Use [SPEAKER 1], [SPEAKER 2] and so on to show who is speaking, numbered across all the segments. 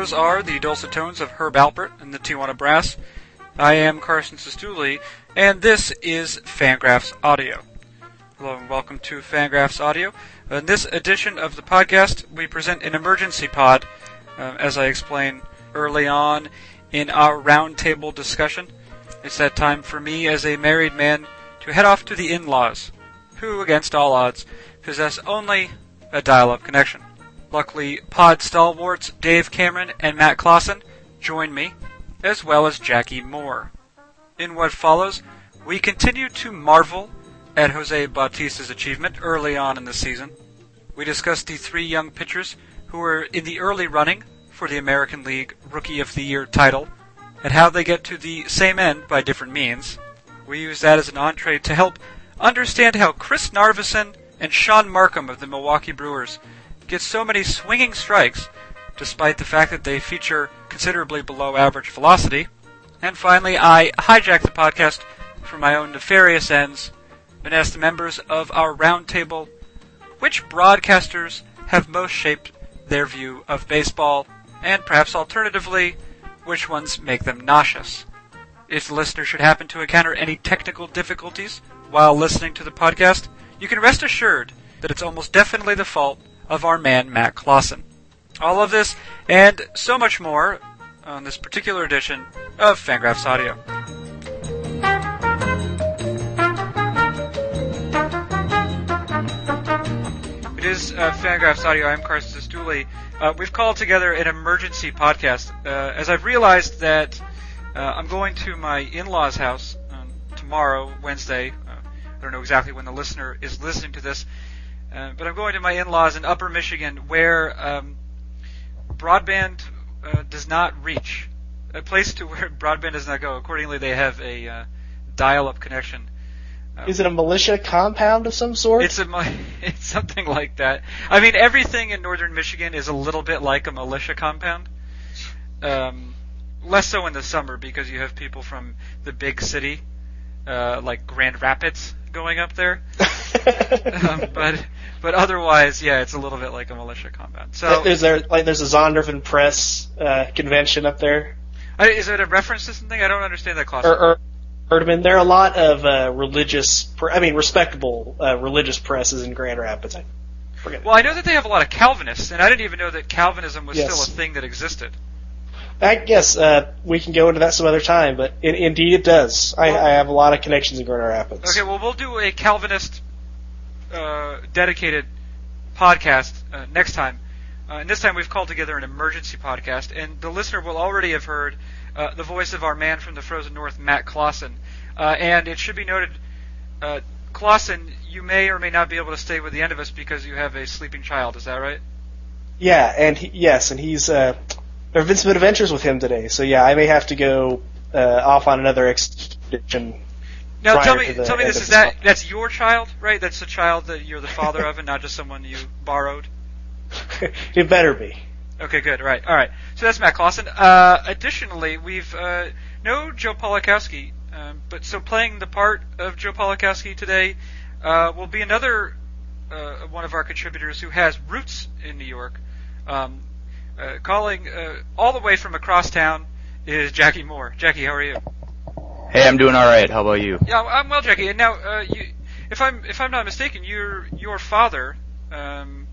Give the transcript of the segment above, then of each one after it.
[SPEAKER 1] those are the dulcet tones of Herb Alpert and the Tijuana Brass. I am Carson Cistulli, and this is Fangraphs Audio. Hello and welcome to Fangraphs Audio. In this edition of the podcast, we present an emergency pod, uh, as I explained early on in our roundtable discussion. It's that time for me, as a married man, to head off to the in-laws, who, against all odds, possess only a dial-up connection. Luckily, pod stalwarts Dave Cameron and Matt Klaassen join me, as well as Jackie Moore. In what follows, we continue to marvel at Jose Bautista's achievement early on in the season. We discuss the three young pitchers who were in the early running for the American League Rookie of the Year title, and how they get to the same end by different means. We use that as an entree to help understand how Chris Narveson and Shaun Marcum of the Milwaukee Brewers get so many swinging strikes, despite the fact that they feature considerably below average velocity. And finally, I hijack the podcast for my own nefarious ends and ask the members of our roundtable which broadcasters have most shaped their view of baseball, and perhaps alternatively, which ones make them nauseous. If the listener should happen to encounter any technical difficulties while listening to the podcast, you can rest assured that it's almost definitely the fault of our man Matt Klaassen. All of this and so much more on this particular edition of Fangraphs Audio. It is uh, Fangraphs Audio. I'm Carson Cistulli. Uh, we've called together an emergency podcast uh, as I've realized that uh, I'm going to my in-laws' house um, tomorrow, Wednesday. Uh, I don't know exactly when the listener is listening to this, uh, but I'm going to my in-laws in Upper Michigan where um, broadband uh, does not reach. A place to where broadband does not go. Accordingly, they have a uh, dial-up connection. Uh,
[SPEAKER 2] Is it a militia compound of some sort?
[SPEAKER 1] It's a it's something like that. I mean, everything in northern Michigan is a little bit like a militia compound. Um, less so in the summer because you have people from the big city, uh, like Grand Rapids, going up there. um, but but otherwise, yeah, it's a little bit like a militia compound. So
[SPEAKER 2] is there like there's a Zondervan Press uh, convention up there?
[SPEAKER 1] I- is it a reference to something? I don't understand that clause.
[SPEAKER 2] Or, or Erdman, there are a lot of uh, religious, I mean, respectable uh, religious presses in Grand Rapids. I forget.
[SPEAKER 1] well, I know that they have a lot of Calvinists, and I didn't even know that Calvinism was
[SPEAKER 2] Yes.
[SPEAKER 1] still a thing that existed.
[SPEAKER 2] I guess uh, we can go into that some other time, but in, indeed it does. I, I have a lot of connections in Grand Rapids.
[SPEAKER 1] Okay, well, we'll do a Calvinist uh, dedicated podcast uh, next time. Uh, and this time we've called together an emergency podcast, and the listener will already have heard uh, the voice of our man from the frozen north, Matt Klaassen. Uh, and it should be noted, uh, Klaassen, you may or may not be able to stay with the end of us because you have a sleeping child. Is that right?
[SPEAKER 2] Yeah, and he, yes, and he's uh, there have been some adventures with him today. So yeah, I may have to go uh, off on another expedition.
[SPEAKER 1] Now tell me, tell me this is that
[SPEAKER 2] month.
[SPEAKER 1] that's your child, right? That's a child that you're the father of, and not just someone you borrowed.
[SPEAKER 2] it better be.
[SPEAKER 1] Okay, good. Right. All right. So that's Matt Klaassen. Uh, additionally, we've uh, no Joe Pawlikowski, um, but so playing the part of Joe Pawlikowski today uh, will be another uh, one of our contributors who has roots in New York. Um, uh, calling uh, all the way from across town is Jackie Moore. Jackie, how are you?
[SPEAKER 3] Hey, I'm doing all right. How about you?
[SPEAKER 1] Yeah, I'm well, Jackie. And now, uh, you, if I'm if I'm not mistaken, your your father, um,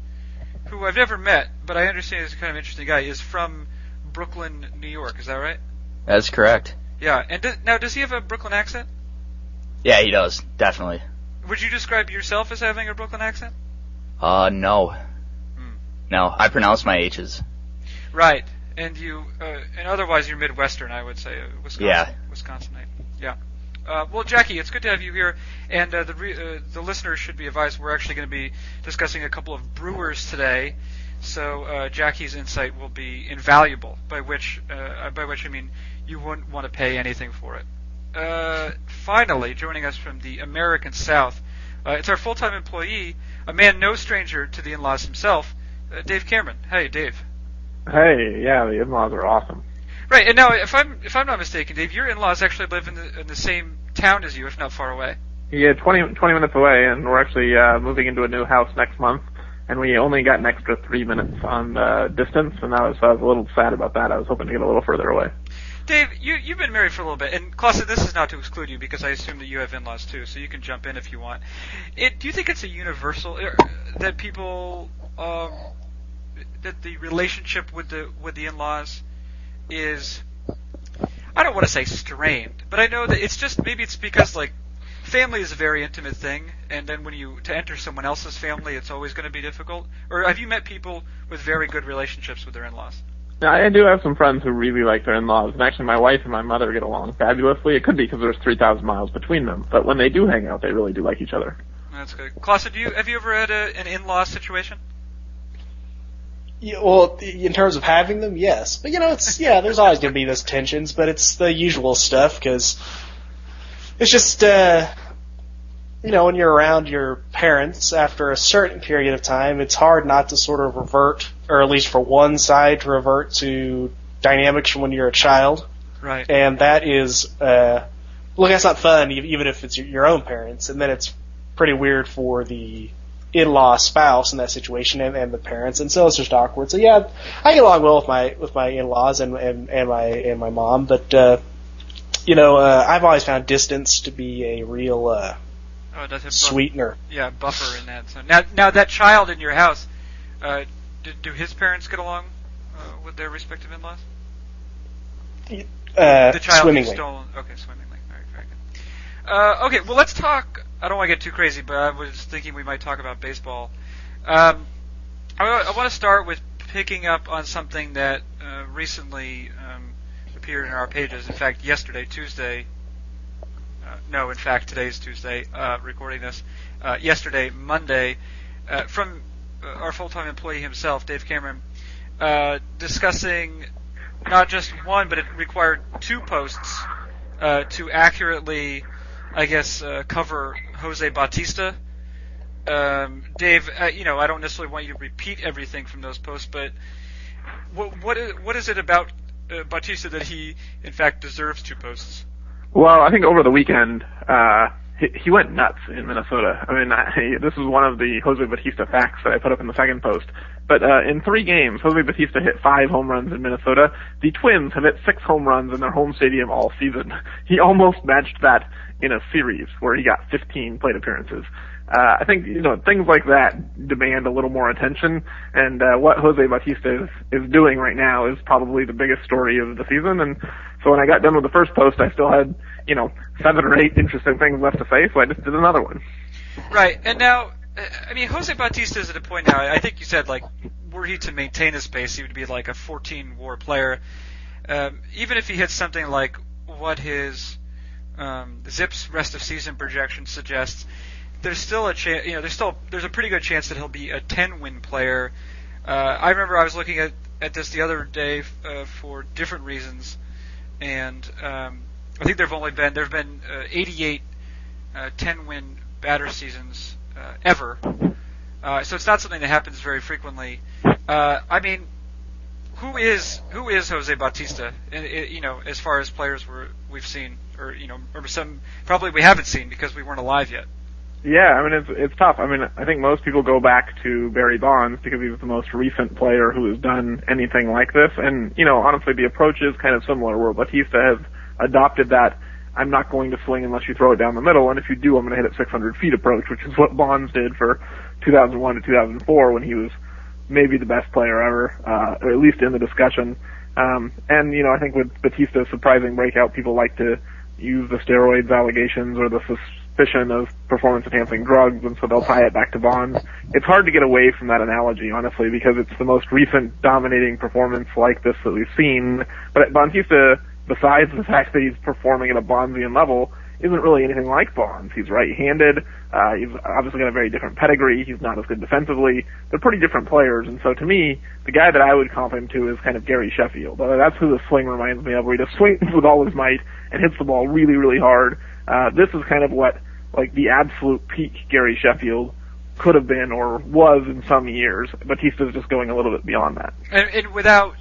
[SPEAKER 1] who I've never met, but I understand is a kind of interesting guy, is from Brooklyn, New York. Is that right?
[SPEAKER 3] That's correct.
[SPEAKER 1] Yeah. And do, now, does he have a Brooklyn accent?
[SPEAKER 3] Yeah, he does. Definitely.
[SPEAKER 1] Would you describe yourself as having a Brooklyn accent?
[SPEAKER 3] Uh, no.
[SPEAKER 1] Hmm.
[SPEAKER 3] No, I pronounce my H's.
[SPEAKER 1] Right. And you, uh, and otherwise you're Midwestern, I would say, uh, Wisconsin,
[SPEAKER 3] Yeah.
[SPEAKER 1] Wisconsinite. Yeah. Uh, well, Jackie, it's good to have you here, and uh, the re- uh, the listeners should be advised we're actually going to be discussing a couple of brewers today, so uh, Jackie's insight will be invaluable. By which uh, by which I mean you wouldn't want to pay anything for it. Uh, finally, joining us from the American South, it's our full-time employee, a man no stranger to the in-laws himself, Dave Cameron. Hey, Dave.
[SPEAKER 4] Hey, yeah, the in-laws are awesome.
[SPEAKER 1] Right, and now if I'm if I'm not mistaken, Dave, your in-laws actually live in the in the same town as you, if not far away.
[SPEAKER 4] Yeah, 20, 20 minutes away, and we're actually uh, moving into a new house next month. and we only got an extra three minutes on the distance, and I was, I was a little sad about that. I was hoping to get a little further away.
[SPEAKER 1] Dave, you you've been married for a little bit, and Klaus, this is not to exclude you because I assume that you have in-laws too, so you can jump in if you want. It, do you think it's a universal er, that people um, that the relationship with the with the in-laws is I don't want to say strained, but I know that it's just maybe it's because like family is a very intimate thing, and then when you to enter someone else's family, it's always going to be difficult. Or have you met people with very good relationships with their in-laws?
[SPEAKER 4] Now, I do have some friends who really like their in-laws, and actually my wife and my mother get along fabulously. It could be because there's 3,000 miles between them, but when they do hang out, they really do like each other.
[SPEAKER 1] That's good. Klaus, have you have you ever had a, an in-law situation?
[SPEAKER 2] Yeah, well, in terms of having them, yes. But you know, it's yeah. There's always going to be those tensions, but it's the usual stuff because it's just uh, you know when you're around your parents after a certain period of time, it's hard not to sort of revert, or at least for one side to revert to dynamics from when you're a child,
[SPEAKER 1] Right.
[SPEAKER 2] and that is uh, look, that's not fun, even if it's your own parents, and then it's pretty weird for the in-law spouse in that situation and, and the parents, and so it's just awkward. So yeah, I get along well with my with my in-laws and and, and my and my mom, but uh, you know, uh, I've always found distance to be a real uh,
[SPEAKER 1] Oh, does it buff-
[SPEAKER 2] sweetener.
[SPEAKER 1] Yeah, buffer in that. So now, now that child in your house, uh, do, do his parents get along uh, with their respective in-laws?
[SPEAKER 2] Uh,
[SPEAKER 1] the child
[SPEAKER 2] swimmingly.
[SPEAKER 1] stolen. Okay, swimmingly. All right, very good. Uh, okay, well, let's talk. I don't want to get too crazy, but I was thinking we might talk about baseball. Um, I, I want to start with picking up on something that uh, recently um, appeared in our pages. In fact, yesterday, Tuesday. Uh, no, in fact, today's Tuesday. Uh, recording this. Uh, yesterday, Monday, uh, from uh, our full-time employee himself, Dave Cameron, uh, discussing not just one, but it required two posts uh, to accurately, I guess, uh, cover Jose Bautista. Um, Dave, uh, you know, I don't necessarily want you to repeat everything from those posts, but what what is, what is it about uh, Bautista that he, in fact, deserves two posts?
[SPEAKER 4] Well, I think over the weekend, uh, he, he went nuts in Minnesota. I mean, I, this is one of the Jose Bautista facts that I put up in the second post. But uh, in three games, Jose Bautista hit five home runs in Minnesota. The Twins have hit six home runs in their home stadium all season. He almost matched that in a series where he got 15 plate appearances. Uh, I think you know things like that demand a little more attention, and uh, what Jose Bautista is, is doing right now is probably the biggest story of the season. And so when I got done with the first post, I still had you know seven or eight interesting things left to say, so I just did another one.
[SPEAKER 1] Right, and now, uh, I mean, Jose Bautista is at a point now. I think you said like, were he to maintain his pace, he would be like a 14 WAR player. Um, even if he hits something like what his um, ZiPS rest of season projection suggests, there's still a chance. You know, there's still there's a pretty good chance that he'll be a 10 win player. Uh, I remember I was looking at at this the other day uh, for different reasons, and um, I think there've only been there've been uh, 88 uh, 10 win batter seasons uh, ever. Uh, so it's not something that happens very frequently. Uh, I mean, who is who is Jose Bautista? And, it, you know, as far as players we're, we've seen, or you know, or some probably we haven't seen because we weren't alive yet.
[SPEAKER 4] Yeah, I mean it's it's tough. I mean I think most people go back to Barry Bonds because he's the most recent player who has done anything like this. And you know, honestly, the approach is kind of similar. Where Bautista has adopted that I'm not going to swing unless you throw it down the middle, and if you do, I'm going to hit it 600 feet approach, which is what Bonds did for 2001 to 2004 when he was maybe the best player ever, uh, or at least in the discussion. Um, and you know, I think with Bautista's surprising breakout, people like to use the steroids allegations or the suspicion of performance-enhancing drugs, and so they'll tie it back to Bonds. It's hard to get away from that analogy, honestly, because it's the most recent dominating performance like this that we've seen. But Bautista, besides the fact that he's performing at a Bonzian level, isn't really anything like Bonds. He's right-handed. Uh, he's obviously got a very different pedigree. He's not as good defensively. They're pretty different players, and so to me, the guy that I would comp him to is kind of Gary Sheffield. Uh, that's who the swing reminds me of, where he just swings with all his might and hits the ball really, really hard. Uh, this is kind of what like the absolute peak Gary Sheffield could have been or was in some years. Bautista's just going a little bit beyond that.
[SPEAKER 1] and, and without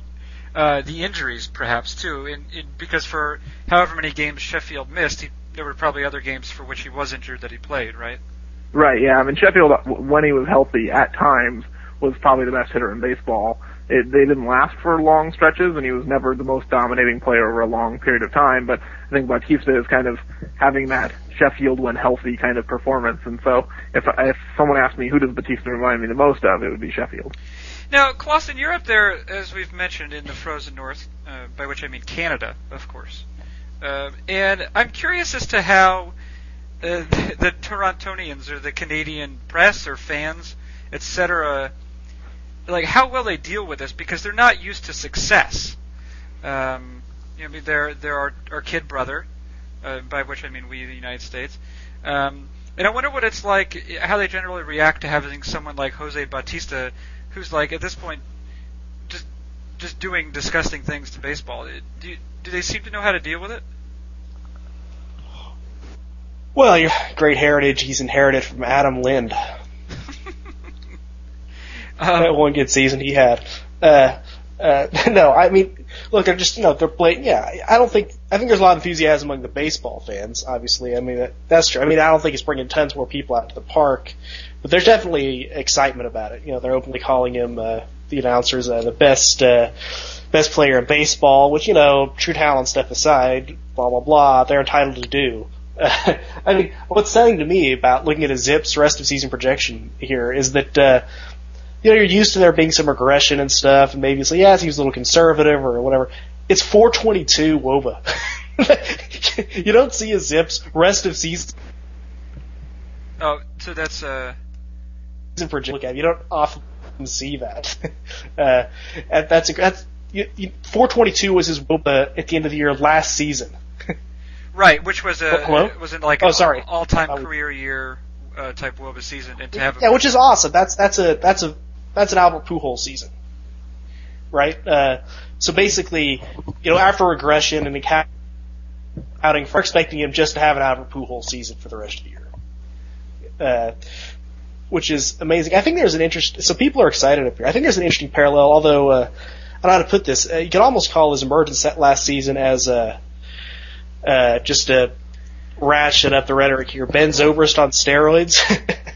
[SPEAKER 1] uh, the injuries, perhaps too, in, in, because for however many games Sheffield missed, he, there were probably other games for which he was injured that he played, right?
[SPEAKER 4] Right, yeah. I mean, Sheffield, when he was healthy at times, was probably the best hitter in baseball. It, they didn't last for long stretches, and he was never the most dominating player over a long period of time. But I think Bautista is kind of having that Sheffield when healthy kind of performance. And so, if if someone asked me who does Bautista remind me the most of, it would be Sheffield.
[SPEAKER 1] Now, Klaassen, you're up there, as we've mentioned, in the frozen north, uh, by which I mean Canada, of course. Uh, and I'm curious as to how uh, the, the Torontonians or the Canadian press or fans, etc., like how well they deal with this because they're not used to success. Um, you know, I mean, they're they're our, our kid brother, uh, by which I mean we, the United States. Um, and I wonder what it's like, how they generally react to having someone like Jose Bautista, who's like at this point just just doing disgusting things to baseball. Do do they seem to know how to deal with it?
[SPEAKER 2] Well, great heritage he's inherited from Adam Lind.
[SPEAKER 1] Um,
[SPEAKER 2] that one good season he had. Uh, uh, no, I mean, look, they're just, know, they're blatant. Yeah, I don't think, I think there's a lot of enthusiasm among the baseball fans, obviously. I mean, that, that's true. I mean, I don't think it's bringing tons more people out to the park, but there's definitely excitement about it. You know, they're openly calling him, uh, the announcers, uh, the best, uh, best player in baseball, which, you know, true talent stuff aside, blah, blah, blah, they're entitled to do. I mean, what's saying to me about looking at a ZiPS rest of season projection here is that, uh, you know, you're used to there being some regression and stuff, and maybe it's like, yeah, he's a little conservative or whatever. It's 422 wOBA. you don't see a ZiPS rest of season.
[SPEAKER 1] Oh, so that's uh.
[SPEAKER 2] For look at you don't often see that. uh, that's a, that's you, you, 422 was his wOBA at the end of the year last season.
[SPEAKER 1] right, which was a
[SPEAKER 2] Hello?
[SPEAKER 1] was in like
[SPEAKER 2] Oh,
[SPEAKER 1] an
[SPEAKER 2] sorry.
[SPEAKER 1] all-time
[SPEAKER 2] Um,
[SPEAKER 1] career year uh, type wOBA season, and to have
[SPEAKER 2] Yeah, which is awesome. That's that's a that's a that's an Albert Pujols season, right? Uh, so basically, you know, after regression and accounting for expecting him just to have an Albert Pujols season for the rest of the year, uh, which is amazing. I think there's an interest. So people are excited up here. I think there's an interesting parallel. Although uh, I don't know how to put this. Uh, you could almost call his emergence last season as uh, uh, just a ratchet up the rhetoric here. Ben Zobrist on steroids.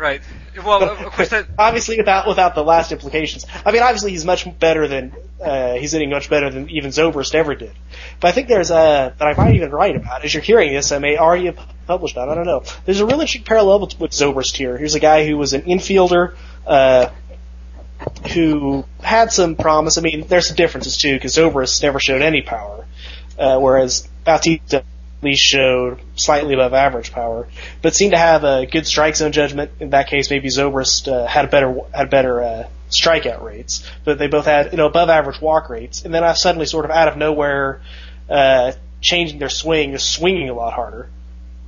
[SPEAKER 1] right. Well, of of course that
[SPEAKER 2] obviously without without the last implications. I mean, obviously he's much better than uh, he's hitting much better than even Zobrist ever did. But I think there's a that I might even write about. As you're hearing this, I may already have published on. I don't know. There's a really interesting parallel with, Zobrist here. Here's a guy who was an infielder. Uh, who had some promise. I mean, there's some differences too, because Zobrist never showed any power, uh, whereas Bautista least showed slightly above average power, but seemed to have a good strike zone judgment. In that case, maybe Zobrist uh, had a better had better uh, strikeout rates, but they both had you know above average walk rates. And then I suddenly sort of out of nowhere uh, changing their swing, just swinging a lot harder,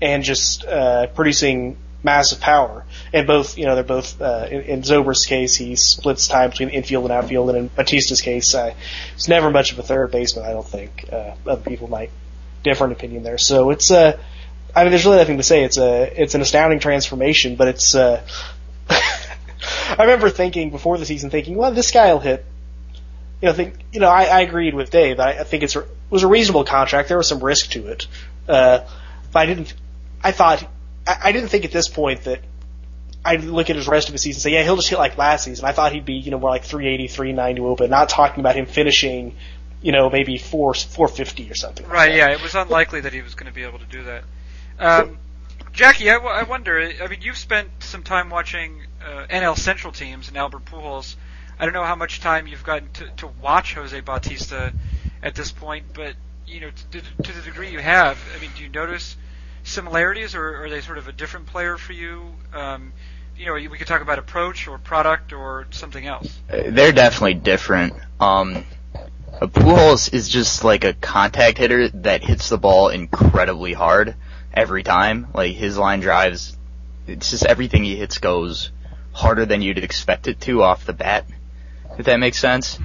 [SPEAKER 2] and just uh, producing massive power. And both, you know, they're both, uh, in, in Zobrist's case, he splits time between infield and outfield, and in Bautista's case, uh, he's never much of a third baseman, I don't think. Uh, other people might differ in opinion there. So it's, uh, I mean, there's really nothing to say. It's a, it's an astounding transformation, but it's, uh, I remember thinking before the season, thinking, well, this guy will hit. You know, think, you know, I, I agreed with Dave. I, I think it's, it was a reasonable contract. There was some risk to it. Uh, but I didn't, I thought, I, I didn't think at this point that I'd look at his rest of the season and say, yeah, he'll just hit like last season. I thought he'd be, you know, more like 380, 390 open, not talking about him finishing, you know, maybe 4, 450 or something. like
[SPEAKER 1] right.
[SPEAKER 2] that.
[SPEAKER 1] Yeah, it was unlikely that he was going to be able to do that. Um, Jackie, I, w- I wonder. I mean, you've spent some time watching uh, NL Central teams and Albert Pujols. I don't know how much time you've gotten to, to watch Jose Bautista at this point, but you know, to, to the degree you have, I mean, do you notice similarities, or are they sort of a different player for you? Um, you know, we could talk about approach or product or something else.
[SPEAKER 3] Uh, They're definitely different. Um, Pujols is just like a contact hitter that hits the ball incredibly hard every time. Like his line drives, it's just everything he hits goes harder than you'd expect it to off the bat. If that makes sense.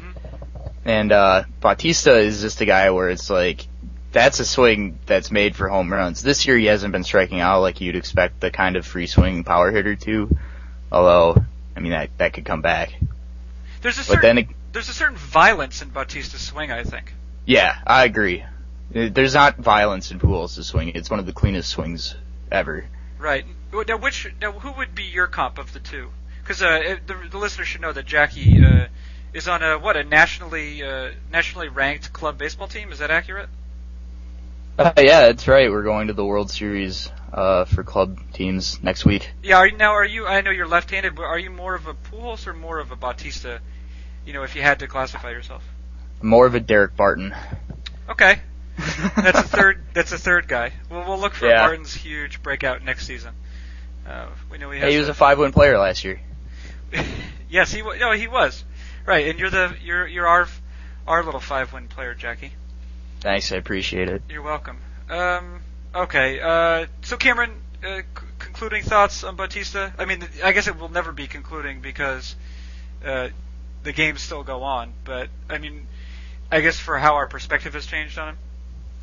[SPEAKER 3] And uh, Bautista is just a guy where it's like that's a swing that's made for home runs. This year he hasn't been striking out like you'd expect the kind of free swing power hitter to. Although, I mean that that could come back.
[SPEAKER 1] There's a
[SPEAKER 3] But
[SPEAKER 1] certain
[SPEAKER 3] then it-
[SPEAKER 1] there's a certain violence in Bautista's swing, I think.
[SPEAKER 3] Yeah, I agree. There's not violence in Pujols' swing. It's one of the cleanest swings ever.
[SPEAKER 1] Right. Now, which now who would be your comp of the two? because uh, the, the listener should know that Jackie uh, is on a what a nationally uh, nationally ranked club baseball team. Is that accurate?
[SPEAKER 3] Uh, yeah, that's right. We're going to the World Series uh, for club teams next week.
[SPEAKER 1] Yeah. Are now, are you? I know you're left-handed, but are you more of a Pujols or more of a Bautista? You know, if you had to classify yourself.
[SPEAKER 3] More of a Daric Barton.
[SPEAKER 1] Okay. That's a third. That's a third guy. We'll, we'll look for
[SPEAKER 3] Yeah.
[SPEAKER 1] Martin's huge breakout next season. Uh, we know he has.
[SPEAKER 3] Hey, he was
[SPEAKER 1] a-
[SPEAKER 3] a five-win player last year.
[SPEAKER 1] yes, he was. No, he was. Right, and you're the you're you're our our little five win player, Jackie.
[SPEAKER 3] Thanks, I appreciate it.
[SPEAKER 1] You're welcome. Um, okay, uh, so Cameron, uh, c- concluding thoughts on Bautista? I mean, I guess it will never be concluding because uh, the games still go on. But I mean, I guess for how our perspective has changed on him.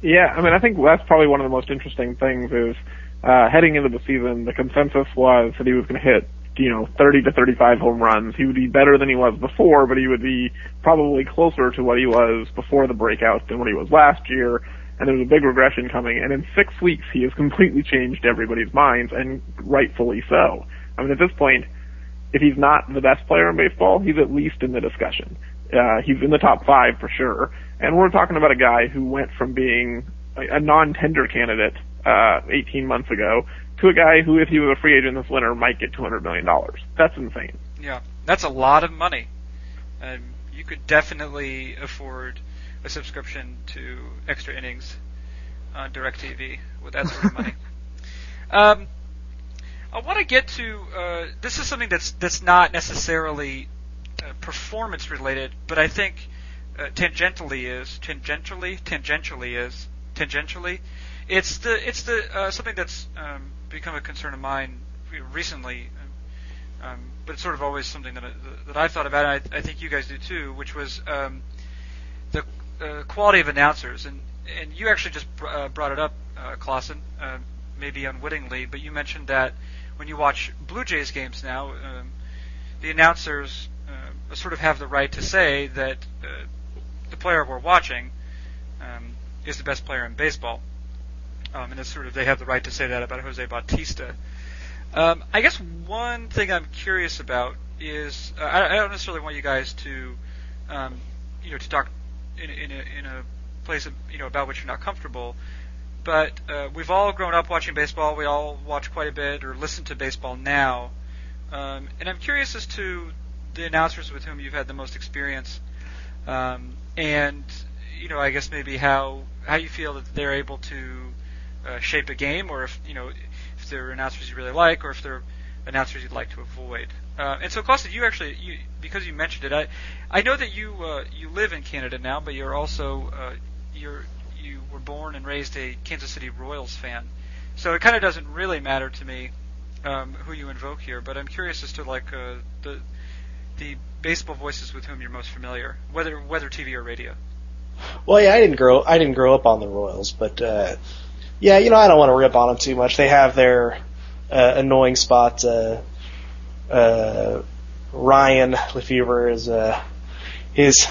[SPEAKER 4] Yeah, I mean, I think that's probably one of the most interesting things is uh, heading into the season, the consensus was that he was going to hit, you know, 30 to 35 home runs. He would be better than he was before, but he would be probably closer to what he was before the breakout than what he was last year. And there was a big regression coming. And in six weeks, he has completely changed everybody's minds, and rightfully so. I mean, at this point, if he's not the best player in baseball, he's at least in the discussion. Uh, he's in the top five for sure. And we're talking about a guy who went from being a, a non-tender candidate uh, 18 months ago to a guy who, if he was a free agent this winter, might get 200 million dollars. That's insane.
[SPEAKER 1] Yeah, that's a lot of money. Um, you could definitely afford a subscription to Extra Innings on DirecTV with that sort of money. Um, I want to get to uh, this is something that's that's not necessarily uh, performance related, but I think uh, tangentially is tangentially tangentially is tangentially. It's the it's the uh, something that's um, become a concern of mine recently. Um, but it's sort of always something that I, that I've thought about, and I, I think you guys do too, which was um, the uh, quality of announcers. And and you actually just br- uh, brought it up, uh, Klaassen, maybe unwittingly, but you mentioned that when you watch Blue Jays games now, um, the announcers uh, sort of have the right to say that uh, the player we're watching um, is the best player in baseball. Um, and it's sort of they have the right to say that about Jose Bautista. Um, I guess one thing I'm curious about is uh, I, I don't necessarily want you guys to, um, you know, to talk in, in, a, in a place of, you know about which you're not comfortable. But uh, we've all grown up watching baseball. We all watch quite a bit or listen to baseball now, um, and I'm curious as to the announcers with whom you've had the most experience, um, and you know, I guess maybe how how you feel that they're able to uh, shape a game, or if you know if they're announcers you really like, or if they're announcers you'd like to avoid. Uh, and so, Costa, you actually, you, because you mentioned it, I, I know that you uh, you live in Canada now, but you're also uh, you're you were born and raised a Kansas City Royals fan. So it kind of doesn't really matter to me um, who you invoke here, but I'm curious as to like uh, the the baseball voices with whom you're most familiar, whether whether TV or radio.
[SPEAKER 2] Well, yeah, I didn't grow I didn't grow up on the Royals, but uh, yeah, you know, I don't want to rip on them too much. They have their uh, annoying spots. Uh, uh, Ryan Lefebvre is uh, his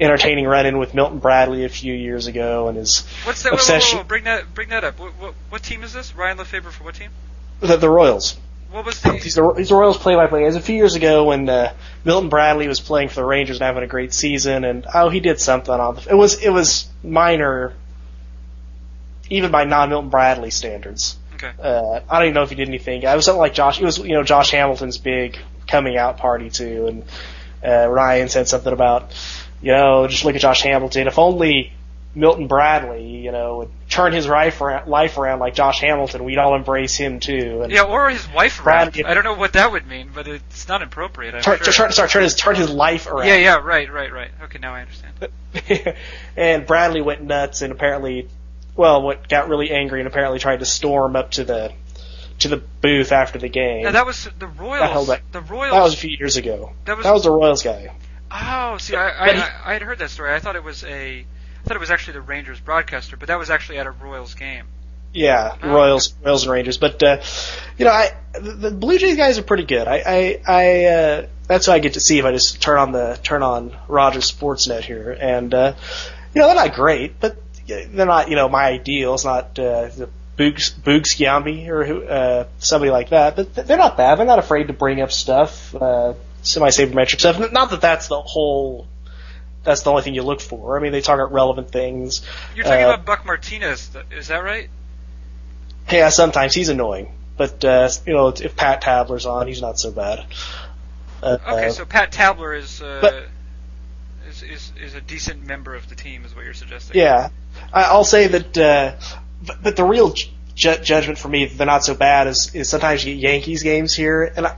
[SPEAKER 2] entertaining run-in with Milton Bradley a few years ago, and his
[SPEAKER 1] What's that? Whoa, whoa,
[SPEAKER 2] obsession.
[SPEAKER 1] whoa, bring that bring that up. What, what, what team is this? Ryan Lefebvre for what team?
[SPEAKER 2] The, the Royals.
[SPEAKER 1] What was the?
[SPEAKER 2] He's the, he's the Royals play-by-play. It was a few years ago when uh, Milton Bradley was playing for the Rangers and having a great season, and oh, he did something on the. It was it was minor, even by non-Milton Bradley standards.
[SPEAKER 1] Okay.
[SPEAKER 2] Uh, I don't even know if he did anything. It was something like Josh. It was you know Josh Hamilton's big coming out party too, and uh, Ryan said something about you know just look at Josh Hamilton. If only Milton Bradley you know would turn his life around, life around like Josh Hamilton, we'd all embrace him too. And
[SPEAKER 1] Yeah, or his wife
[SPEAKER 2] Brad-
[SPEAKER 1] around. I don't know what that would mean, but it's not appropriate. I'm
[SPEAKER 2] turn,
[SPEAKER 1] sure.
[SPEAKER 2] turn, sorry, turn his turn his life around.
[SPEAKER 1] yeah, yeah, right, right, right. Okay, now I understand.
[SPEAKER 2] and Bradley went nuts and apparently, well, what got really angry and apparently tried to storm up to the to the booth after the game.
[SPEAKER 1] Now that was the
[SPEAKER 2] held
[SPEAKER 1] Royals.
[SPEAKER 2] that-
[SPEAKER 1] The Royals.
[SPEAKER 2] That was a few years ago.
[SPEAKER 1] That was-
[SPEAKER 2] that was the Royals guy.
[SPEAKER 1] Oh, see, I, I, I, I had heard that story. I thought it was a, I thought it was actually the Rangers broadcaster, but that was actually at a Royals game.
[SPEAKER 2] Yeah,
[SPEAKER 1] Oh,
[SPEAKER 2] Royals, Royals and Rangers. But uh, you know, I the, the Blue Jays guys are pretty good. I, I, I uh, that's what I get to see if I just turn on the turn on Rogers Sportsnet here, and uh, you know they're not great, but they're not you know my ideal. It's not uh, the Boogs Boog or who, uh, somebody like that. But they're not bad. They're not afraid to bring up stuff, uh, semi-sabermetric stuff. Not that that's the whole. That's the only thing you look for. I mean, they talk about relevant things.
[SPEAKER 1] You're talking
[SPEAKER 2] Uh,
[SPEAKER 1] about Buck Martinez, is that right?
[SPEAKER 2] Yeah, sometimes he's annoying, but uh, you know, if Pat Tabler's on, he's not so bad. Uh,
[SPEAKER 1] Okay, so Pat Tabler is, uh,
[SPEAKER 2] but-
[SPEAKER 1] is is is a decent member of the team, is what you're suggesting.
[SPEAKER 2] Yeah, I, I'll say that. Uh, but, but the real ju- judgment for me, they're not so bad, is, is sometimes you get Yankees games here, and I,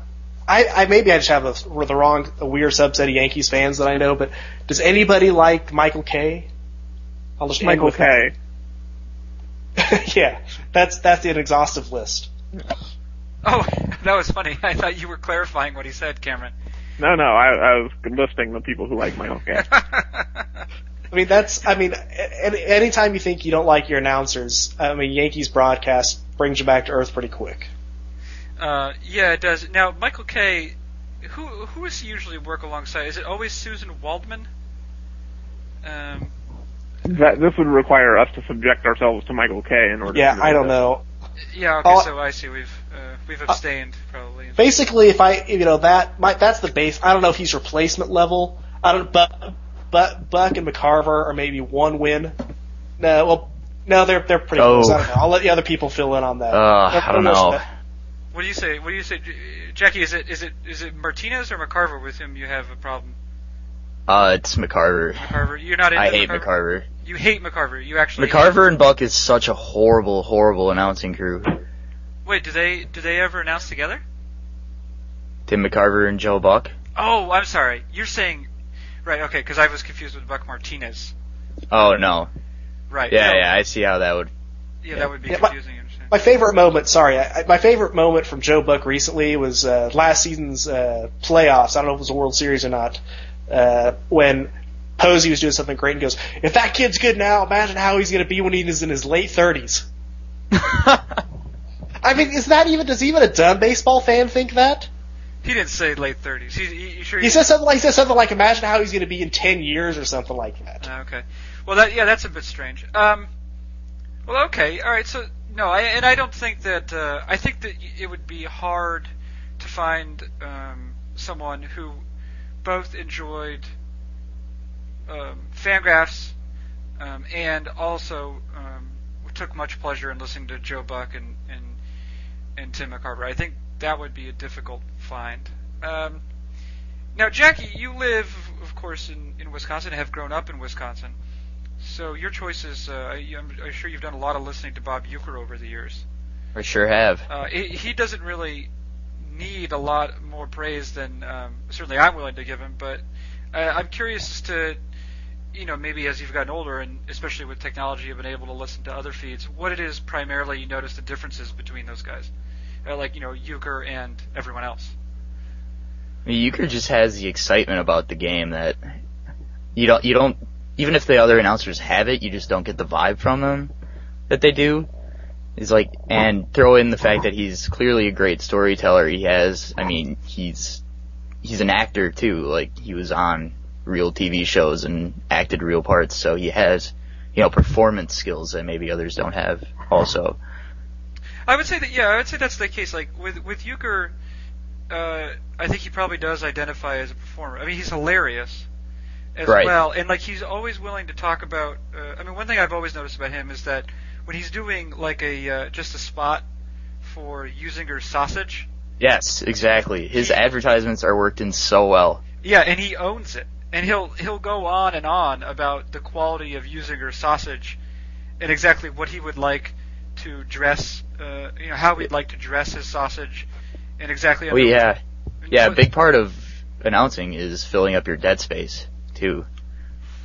[SPEAKER 2] I, I maybe I just have a, the wrong, a weird subset of Yankees fans that I know. But does anybody like Michael Kay? I'll just
[SPEAKER 4] Michael
[SPEAKER 2] with that.
[SPEAKER 4] K.
[SPEAKER 2] yeah, that's that's the exhaustive list.
[SPEAKER 1] Oh, that was funny. I thought you were clarifying what he said, Cameron.
[SPEAKER 4] No, no, I, I was listing the people who like Michael Kay
[SPEAKER 2] I mean, that's. I mean, any, anytime you think you don't like your announcers, I mean, Yankees broadcast brings you back to earth pretty quick.
[SPEAKER 1] Uh, yeah, it does. Now, Michael Kay who who does he usually work alongside? Is it always Suzyn Waldman? Um,
[SPEAKER 4] That this would require us to subject ourselves to Michael Kay in order.
[SPEAKER 2] Yeah,
[SPEAKER 4] to
[SPEAKER 2] I don't know.
[SPEAKER 1] yeah. Okay,
[SPEAKER 2] Oh,
[SPEAKER 1] so I see. We've uh, we've abstained probably.
[SPEAKER 2] basically, if I, you know, that my, that's the base. I don't know if he's replacement level. I don't, but but Buck and McCarver are maybe one win. No, well, no, they're they're pretty
[SPEAKER 3] Oh.
[SPEAKER 2] close. I don't know. I'll let the other people fill in on that.
[SPEAKER 3] Uh, I don't know.
[SPEAKER 2] that-
[SPEAKER 1] What do you say? What do you say, Jackie? Is it is it is it Martinez or McCarver with whom you have a problem?
[SPEAKER 3] Uh, it's McCarver.
[SPEAKER 1] McCarver, you're not into
[SPEAKER 3] I hate
[SPEAKER 1] McCarver.
[SPEAKER 3] McCarver.
[SPEAKER 1] You hate McCarver. You actually
[SPEAKER 3] McCarver and Buck is such a horrible, horrible announcing crew.
[SPEAKER 1] Wait, do they do they ever announce together?
[SPEAKER 3] Tim McCarver and Joe Buck.
[SPEAKER 1] Oh, I'm sorry. You're saying right? Okay, because I was confused with Buck Martinez.
[SPEAKER 3] Oh no.
[SPEAKER 1] Right.
[SPEAKER 3] Yeah,
[SPEAKER 1] no,
[SPEAKER 3] yeah, I see how that would.
[SPEAKER 1] yeah. That would be
[SPEAKER 2] Yeah, my-
[SPEAKER 1] confusing.
[SPEAKER 2] My favorite moment, sorry, I, my favorite moment from Joe Buck recently was uh, last season's uh, playoffs. I don't know if it was a World Series or not. Uh, when Posey was doing something great and goes, "If that kid's good now, imagine how he's going to be when he's in his late 30s." I mean, is that even does even a dumb baseball fan think that?
[SPEAKER 1] He didn't say late 30s. He's he, he sure
[SPEAKER 2] He says something like he says something like, "Imagine how he's going to be in 10 years" or something like that.
[SPEAKER 1] Okay. Well, that yeah, that's a bit strange. Um, well, okay, all right. So no, I, and I don't think that. Uh, I think that it would be hard to find um, someone who both enjoyed um, Fangraphs um, and also um, took much pleasure in listening to Joe Buck and and and Tim McCarver. I think that would be a difficult find. Um, now, Jackie, you live, of course, in, in Wisconsin have grown up in Wisconsin. So your choices, uh, I- I'm, I'm sure you've done a lot of listening to Bob Uecker over the years.
[SPEAKER 3] I sure have.
[SPEAKER 1] Uh, he, he doesn't really need a lot more praise than um, certainly I'm willing to give him, but uh, I'm curious as to, you know, maybe as you've gotten older and especially with technology, you've been able to listen to other feeds. What it is primarily you notice the differences between those guys, uh, like you know Uecker and everyone else.
[SPEAKER 3] I mean, Uecker just has the excitement about the game that you don't, you don't, even if the other announcers have it, you just don't get the vibe from them that they do. He's like, and throw in the fact that he's clearly a great storyteller. He has, I mean, he's, he's an actor too. Like, he was on real TV shows and acted real parts, so he has, you know, performance skills that maybe others don't have also.
[SPEAKER 1] I would say that yeah, I would say that's the case. Like with with Uecker, uh, I think he probably does identify as a performer. I mean, he's hilarious as
[SPEAKER 3] Right.
[SPEAKER 1] well, and like he's always willing to talk about. Uh, I mean, one thing I've always noticed about him is that when he's doing like a uh, just a spot for Usinger sausage,
[SPEAKER 3] Yes, exactly. His advertisements are worked in so well.
[SPEAKER 1] yeah, and he owns it, and he'll he'll go on and on about the quality of Usinger sausage and exactly what he would like to dress, uh, you know, how he'd like to dress his sausage, and exactly.
[SPEAKER 3] Well, yeah, yeah. A big part of announcing is filling up your dead space too,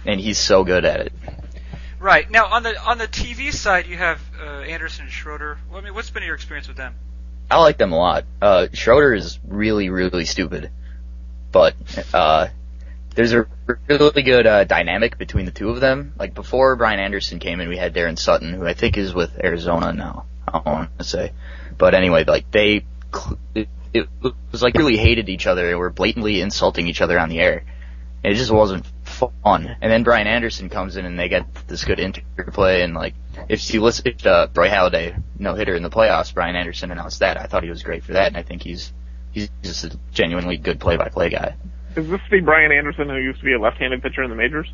[SPEAKER 3] and he's so good at it.
[SPEAKER 1] Right now on the on the TV side, you have uh, Anderson and Schroeder. Well, I mean, what's been your experience with them?
[SPEAKER 3] I like them a lot. Uh, Schroeder is really, really stupid, but uh, there's a really good uh, dynamic between the two of them. Like before Brian Anderson came in, we had Daron Sutton, who I think is with Arizona now. I don't want to say, but anyway, like they, cl- it, it was like really hated each other. They were blatantly insulting each other on the air. It just wasn't fun. And then Brian Anderson comes in and they get this good interplay and like if you listen to uh, Roy Halladay no hitter in the playoffs. Brian Anderson announced that. I thought he was great for that, and I think he's he's just a genuinely good play-by-play guy.
[SPEAKER 4] Is this the Brian Anderson who used to be a left-handed pitcher in the majors?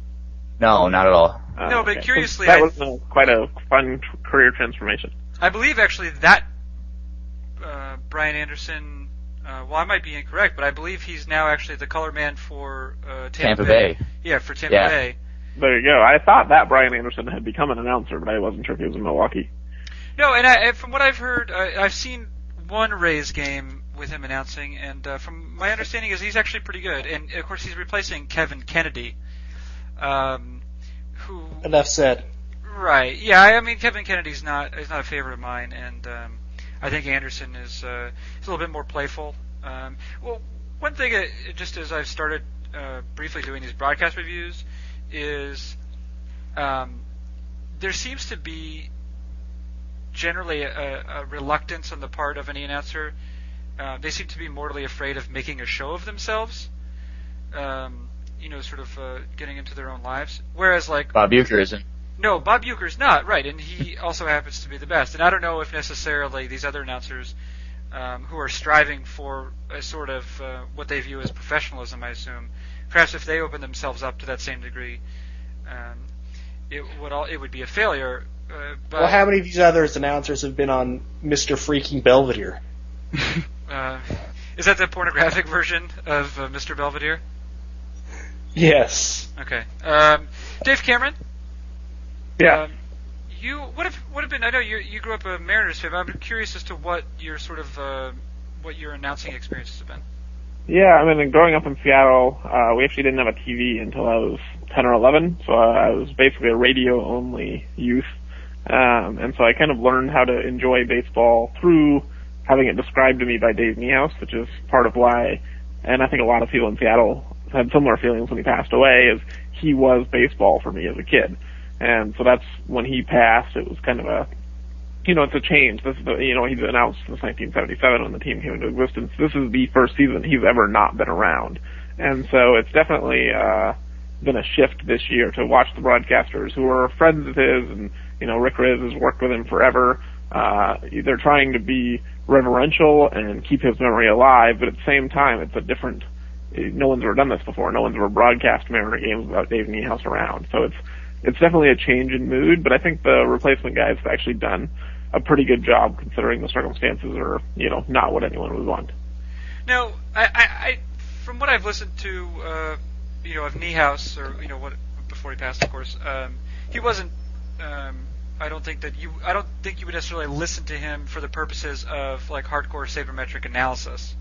[SPEAKER 3] No, not at all.
[SPEAKER 4] Uh,
[SPEAKER 1] No, but
[SPEAKER 4] okay.
[SPEAKER 1] curiously,
[SPEAKER 4] that
[SPEAKER 1] I-
[SPEAKER 4] was uh, quite a fun t- career transformation.
[SPEAKER 1] I believe actually that uh, Brian Anderson. Uh, well, I might be incorrect, but I believe he's now actually the color man for uh, Tampa,
[SPEAKER 3] Tampa Bay.
[SPEAKER 1] Yeah, for Tampa
[SPEAKER 3] Yeah.
[SPEAKER 1] Bay.
[SPEAKER 4] There you go. I thought that Brian Anderson had become an announcer, but I wasn't sure if he was in Milwaukee.
[SPEAKER 1] No, and I, from what I've heard, I, I've seen one Rays game with him announcing, and uh, from my understanding is he's actually pretty good. And of course, he's replacing Kevin Kennedy, um, who
[SPEAKER 2] Enough said.
[SPEAKER 1] Right. Yeah. I I mean, Kevin Kennedy's not is not a favorite of mine, and um, I think Anderson is uh, a little bit more playful. Um, well, one thing, uh, just as I've started uh, briefly doing these broadcast reviews, is um, there seems to be generally a, a reluctance on the part of any announcer. Uh, they seem to be mortally afraid of making a show of themselves. Um, you know, sort of uh, getting into their own lives. Whereas, like,
[SPEAKER 3] Bob Uecker isn't.
[SPEAKER 1] No, Bob Uecker's not right, and he also happens to be the best. And I don't know if necessarily these other announcers um, who are striving for a sort of uh, what they view as professionalism, I assume, perhaps if they open themselves up to that same degree, um, it would all it would be a failure. Uh, but
[SPEAKER 2] Well, how many of these others announcers have been on Mr. Freaking Belvedere?
[SPEAKER 1] uh, is that the pornographic version of uh, Mr. Belvedere?
[SPEAKER 2] Yes.
[SPEAKER 1] Okay, um, Dave Cameron.
[SPEAKER 4] Yeah.
[SPEAKER 1] Um, you what have what have been? I know you you grew up a Mariners fan. But I'm curious as to what your sort of uh, what your announcing experiences have been.
[SPEAKER 4] Yeah, I mean, growing up in Seattle, uh, we actually didn't have a TV until I was 10 or 11, so I was basically a radio-only youth. Um, and so I kind of learned how to enjoy baseball through having it described to me by Dave Niehaus, which is part of why, and I think a lot of people in Seattle had similar feelings when he passed away, is he was baseball for me as a kid. And so that's when he passed, it was kind of a, you know, it's a change. This is the, you know, he's announced since 1977 when the team came into existence. This is the first season he's ever not been around. And so it's definitely, uh, been a shift this year to watch the broadcasters who are friends of his and, you know, Rick Rizzs has worked with him forever. Uh, they're trying to be reverential and keep his memory alive, but at the same time, it's a different, no one's ever done this before. No one's ever broadcast Mariner games without Dave Niehaus around. So it's, it's definitely a change in mood, but I think the replacement guys have actually done a pretty good job considering the circumstances are, you know, not what anyone would want.
[SPEAKER 1] Now, I, I, I from what I've listened to, uh, you know, of Niehaus or you know what before he passed, of course, um, he wasn't. Um, I don't think that you. I don't think you would necessarily listen to him for the purposes of like hardcore sabermetric analysis.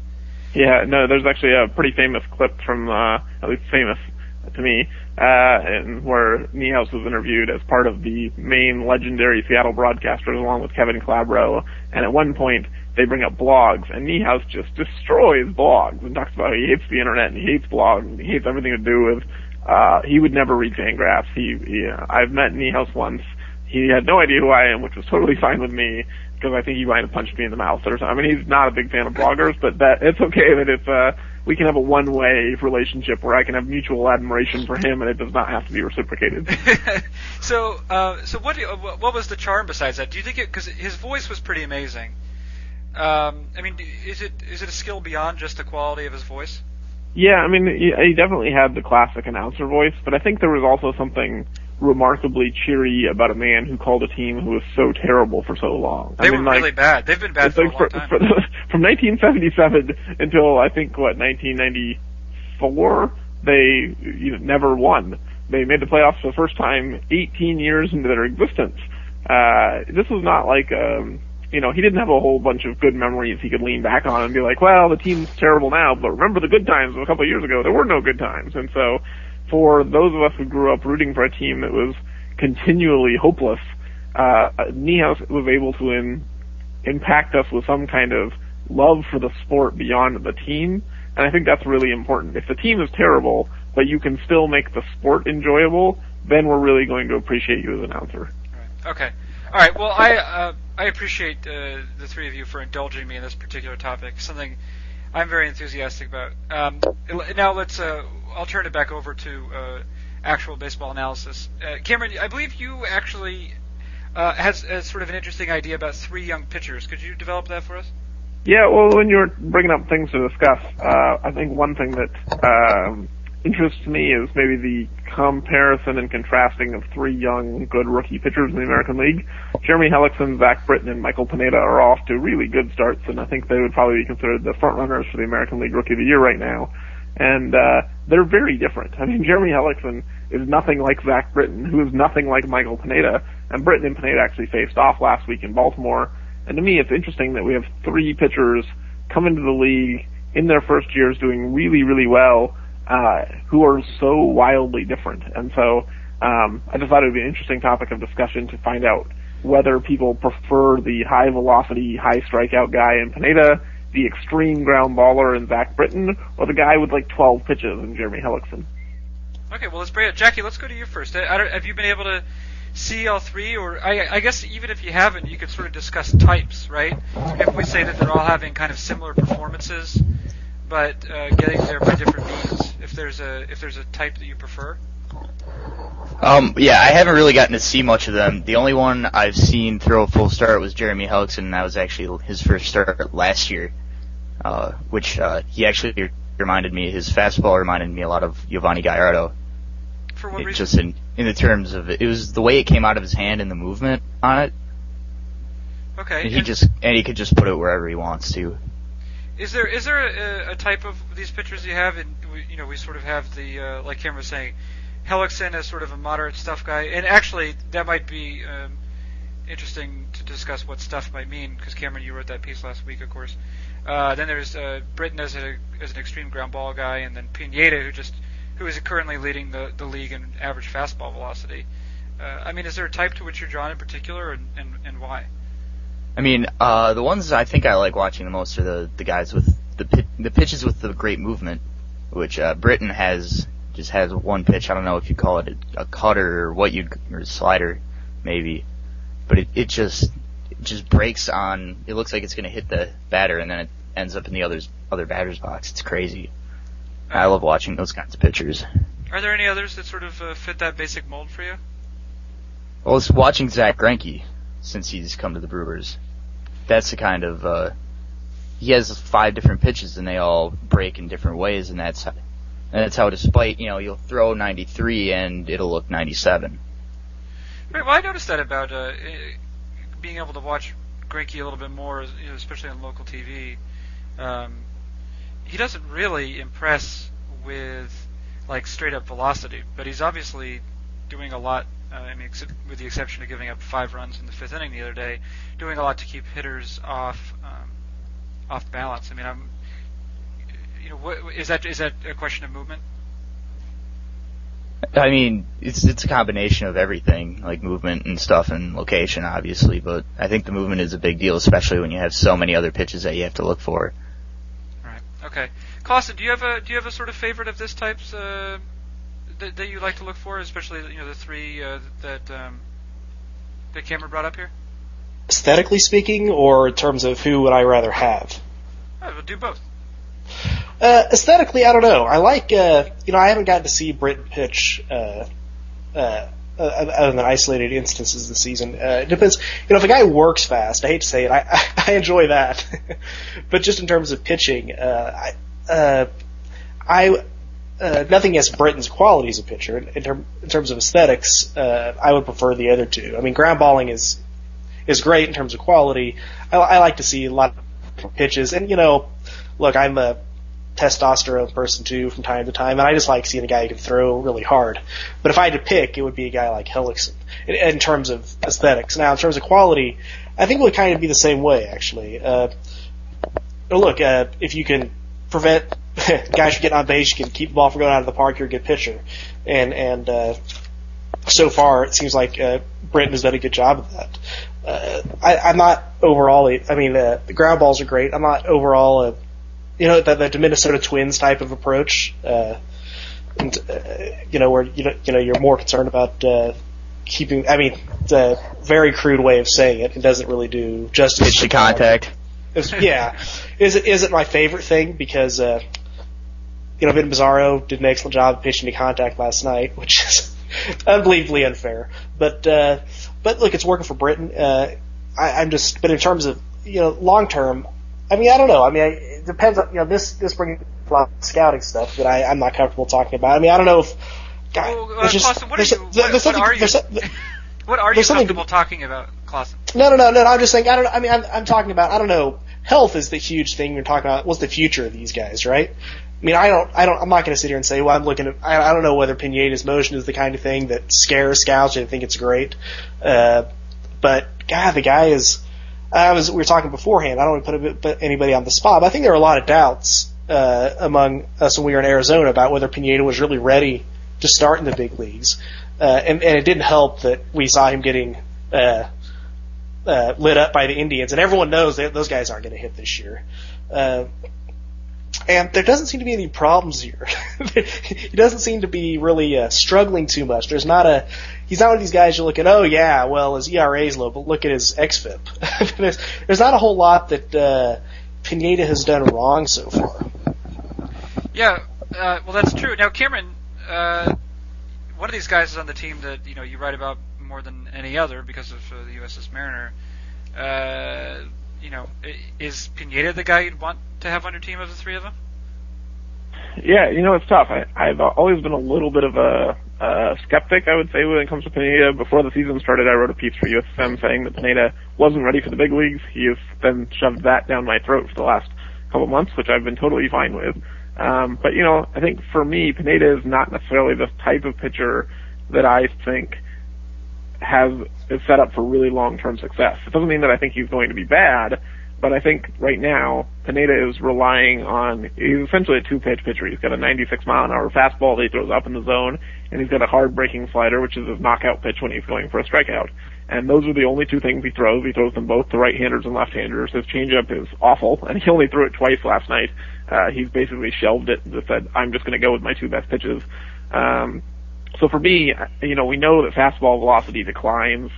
[SPEAKER 4] Yeah, no, there's actually a pretty famous clip from, uh, at least famous to me, uh, and where Niehaus was interviewed as part of the main legendary Seattle broadcasters along with Kevin Calabro, and at one point they bring up blogs, and Niehaus just destroys blogs and talks about how he hates the internet and he hates blogs and he hates everything to do with, uh, he would never read Fangraphs. He, he uh, I've met Niehaus once. He had no idea who I am, which was totally fine with me because I think he might have punched me in the mouth or something. I mean, he's not a big fan of bloggers, but that it's okay that if uh, we can have a one-way relationship where I can have mutual admiration for him and it does not have to be reciprocated.
[SPEAKER 1] so, uh, so what? do you- What was the charm besides that? Do you think it? Because his voice was pretty amazing. Um, I mean, is it is it a skill beyond just the quality of his voice?
[SPEAKER 4] Yeah, I mean, he, he definitely had the classic announcer voice, but I think there was also something remarkably cheery about a man who called a team who was so terrible for so long.
[SPEAKER 1] They
[SPEAKER 4] I mean,
[SPEAKER 1] were
[SPEAKER 4] like,
[SPEAKER 1] really bad. They've been bad for a long
[SPEAKER 4] for,
[SPEAKER 1] time.
[SPEAKER 4] for the, from 1977 until I think what 1994, they you know, never won. They made the playoffs for the first time 18 years into their existence. Uh, this was not like um, you know he didn't have a whole bunch of good memories he could lean back on and be like, well, the team's terrible now, but remember the good times of a couple of years ago. There were no good times, and so for those of us who grew up rooting for a team that was continually hopeless, uh, Niehaus was able to in, impact us with some kind of love for the sport beyond the team. And I think that's really important. If the team is terrible, but you can still make the sport enjoyable, then we're really going to appreciate you as an announcer.
[SPEAKER 1] Okay. All right. Well, I uh, I appreciate uh, the three of you for indulging me in this particular topic. Something I'm very enthusiastic about. Um, now let's. Uh, I'll turn it back over to uh, actual baseball analysis. Uh, Cameron, I believe you actually uh, has, has sort of an interesting idea about three young pitchers. Could you develop that for us?
[SPEAKER 4] Yeah, well, when you're bringing up things to discuss, uh, I think one thing that um, interests me is maybe the comparison and contrasting of three young, good rookie pitchers in the American League. Jeremy Hellickson, Zach Britton, and Michael Pineda are off to really good starts, and I think they would probably be considered the front runners for the American League Rookie of the Year right now. And uh, they're very different. I mean, Jeremy Hellickson is nothing like Zach Britton, who is nothing like Michael Pineda, and Britton and Pineda actually faced off last week in Baltimore. And to me, it's interesting that we have three pitchers come into the league in their first years doing really, really well, uh, who are so wildly different. And so, um, I just thought it would be an interesting topic of discussion to find out whether people prefer the high velocity, high strikeout guy in Pineda, the extreme ground baller in Zach Britton, or the guy with like 12 pitches in Jeremy Hellickson.
[SPEAKER 1] Okay, well let's bring it. Jackie, let's go to you first. Have you been able to see all three, or I, I, guess even if you haven't, you could sort of discuss types, right? If we say that they're all having kind of similar performances, but uh, getting there by different means. If there's a if there's a type that you prefer.
[SPEAKER 3] Um, yeah, I haven't really gotten to see much of them. The only one I've seen throw a full start was Jeremy Hellickson, and that was actually his first start last year, uh, which uh, he actually reminded me. His fastball reminded me a lot of Yovani Gallardo.
[SPEAKER 1] For what
[SPEAKER 3] It
[SPEAKER 1] reason?
[SPEAKER 3] just in in the terms of it, it was the way it came out of his hand and the movement on it.
[SPEAKER 1] okay.
[SPEAKER 3] And he just and he could just put it wherever he wants to.
[SPEAKER 1] Is there is there a, a type of these pitchers you have? And you know, we sort of have the uh, like Cameron was saying, Hellickson as sort of a moderate stuff guy, and actually that might be um, interesting to discuss what stuff might mean because Cameron, you wrote that piece last week, of course. Uh, then there's uh, Britton as, a, as an extreme ground ball guy, and then Pineda, who just who is currently leading the, the league in average fastball velocity. Uh, I mean, is there a type to which you're drawn in particular, and, and, and why?
[SPEAKER 3] I mean, uh, the ones I think I like watching the most are the the guys with the pit, the pitches with the great movement, which uh, Britton has just has one pitch. I don't know if you call it a, a cutter or what you or a slider, maybe, but it it just it just breaks on. It looks like it's going to hit the batter, and then it ends up in the other's other batter's box. It's crazy. I love watching those kinds of pitchers.
[SPEAKER 1] Are there any others that sort of uh, fit that basic mold for you?
[SPEAKER 3] Well, it's watching Zack Greinke since he's come to the Brewers. That's the kind of uh, he has five different pitches and they all break in different ways, and that's how, and that's how despite you know you'll throw 93 and it'll look 97.
[SPEAKER 1] Right. Well, I noticed that about uh, eh, being able to watch Greinke a little bit more, you know, especially on local TV. Um, he doesn't really impress with like straight up velocity, but he's obviously doing a lot. Uh, I mean, except, with the exception of giving up five runs in the fifth inning the other day, doing a lot to keep hitters off um, off balance. I mean, I'm, you know, what, is that is that a question of movement?
[SPEAKER 3] I mean, it's it's a combination of everything, like movement and stuff and location, obviously. But I think the movement is a big deal, especially when you have so many other pitches that you have to look for.
[SPEAKER 1] Right. Okay. Klaassen, do you have a do you have a sort of favorite of this type's uh, that, that you like to look for, especially you know the three uh, that um, that Cameron brought up here?
[SPEAKER 2] Aesthetically speaking, or in terms of who would I rather have?
[SPEAKER 1] I we'll do both.
[SPEAKER 2] Uh, aesthetically, I don't know. I like, uh, you know, I haven't gotten to see Britton pitch, uh, uh, uh, other than isolated instances this season. Uh, it depends. You know, if a guy works fast, I hate to say it, I, I, I enjoy that. but just in terms of pitching, uh, I, uh, I, uh, nothing against Britton's quality as a pitcher. In, term, in terms of aesthetics, uh, I would prefer the other two. I mean, ground balling is, is great in terms of quality. I, I like to see a lot of pitches, and you know, look, I'm a testosterone person too from time to time, and I just like seeing a guy who can throw really hard. But if I had to pick, it would be a guy like Hellickson in, in terms of aesthetics. Now, in terms of quality, I think it would kind of be the same way actually. Uh, look, uh, if you can prevent guys from getting on base, you can keep the ball from going out of the park, you're a good pitcher. And and uh, so far, it seems like uh, Britton has done a good job of that. Uh, I, I'm not overall. I mean, uh, the ground balls are great. I'm not overall a you know, the, the Minnesota Twins type of approach, uh, and, uh, you know, where, you know, you know, you're more concerned about, uh, keeping, I mean, it's a very crude way of saying it. It doesn't really do justice.
[SPEAKER 3] Pitch to contact.
[SPEAKER 2] It's, yeah. Is it, is it my favorite thing? Because, uh, you know, Vin Mazzaro did an excellent job of pitching to contact last night, which is, unbelievably unfair. But uh, but look, it's working for Britton. Uh, I, I'm just, but in terms of you know long term, I mean, I don't know. I mean, I, it depends on you know this this brings a lot of scouting stuff that I, I'm not comfortable talking about. I mean, I don't know if. God,
[SPEAKER 1] Well, uh,
[SPEAKER 2] just-
[SPEAKER 1] Klaassen, what are you- what- what
[SPEAKER 2] something-
[SPEAKER 1] are you-
[SPEAKER 2] there's
[SPEAKER 1] What are you
[SPEAKER 2] There's something-
[SPEAKER 1] comfortable talking about, Klaassen?
[SPEAKER 2] No, no, no, no. I'm just saying. I don't. I mean, I'm, I'm talking about. I don't know. Health is the huge thing you're talking about. What's the future of these guys, right? I mean, I don't. I don't. I'm not going to sit here and say, well, I'm looking at. I, I don't know whether Pineda's motion is the kind of thing that scares scouts. I think it's great, uh, but God, the guy is. I was. We were talking beforehand. I don't want to put, anybody on the spot, but I think there were a lot of doubts uh, among us when we were in Arizona about whether Pineda was really ready to start in the big leagues, uh, and, and it didn't help that we saw him getting. Uh, uh, lit up by the Indians, and everyone knows that those guys aren't going to hit this year. Uh, and there doesn't seem to be any problems here. he doesn't seem to be really uh, struggling too much. There's not a. He's not one of these guys you look at. Oh yeah, well his ERA is low, but look at his xFIP. there's, there's not a whole lot that uh, Pineda has done wrong so far.
[SPEAKER 1] Yeah, uh, well, that's true. Now, Cameron, uh, one of these guys is on the team that you know you write about more than any other because of uh, the USS Mariner. Uh, you know, is Pineda the guy you'd want to have on your team of the three of them?
[SPEAKER 4] Yeah, you know it's tough. I, I've always been a little bit of a, a skeptic, I would say, when it comes to Pineda. Before the season started, I wrote a piece for USM saying that Pineda wasn't ready for the big leagues. He has then shoved that down my throat for the last couple months, which I've been totally fine with. Um, but you know, I think for me, Pineda is not necessarily the type of pitcher that I think has is set up for really long-term success. It doesn't mean that I think he's going to be bad, but I think right now Pineda is relying on he's essentially a two-pitch pitcher. He's got a 96 mile an hour fastball that he throws up in the zone, and he's got a hard breaking slider, which is his knockout pitch when he's going for a strikeout. And those are the only two things he throws. He throws them both to right-handers and left-handers. His changeup is awful, and he only threw it twice last night. Uh, he's basically shelved it and just said, "I'm just going to go with my two best pitches." Um, so for me, you know, we know that fastball velocity declines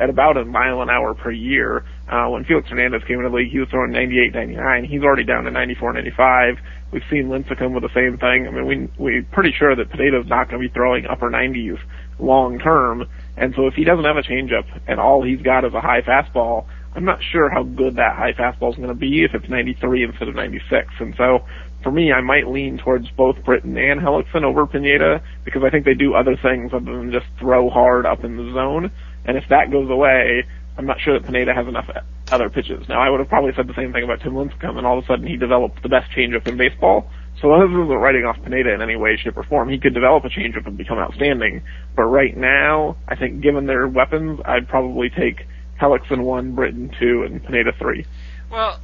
[SPEAKER 4] at about a mile an hour per year. Uh, when Felix Hernandez came into the league, he was throwing 98, 99. He's already down to 94, 95. We've seen Lincecum with the same thing. I mean, we, we're pretty sure that Pineda's not going to be throwing upper 90s long term. And so if he doesn't have a changeup and all he's got is a high fastball, I'm not sure how good that high fastball is going to be if it's 93 instead of 96. And so for me, I might lean towards both Britton and Hellickson over Pineda because I think they do other things other than just throw hard up in the zone. And if that goes away, I'm not sure that Pineda has enough other pitches. Now, I would have probably said the same thing about Tim Lincecum, and all of a sudden he developed the best changeup in baseball. So this isn't writing off Pineda in any way, shape, or form. He could develop a changeup and become outstanding. But right now, I think given their weapons, I'd probably take Hellickson one, Britton two, and Pineda three.
[SPEAKER 1] Well,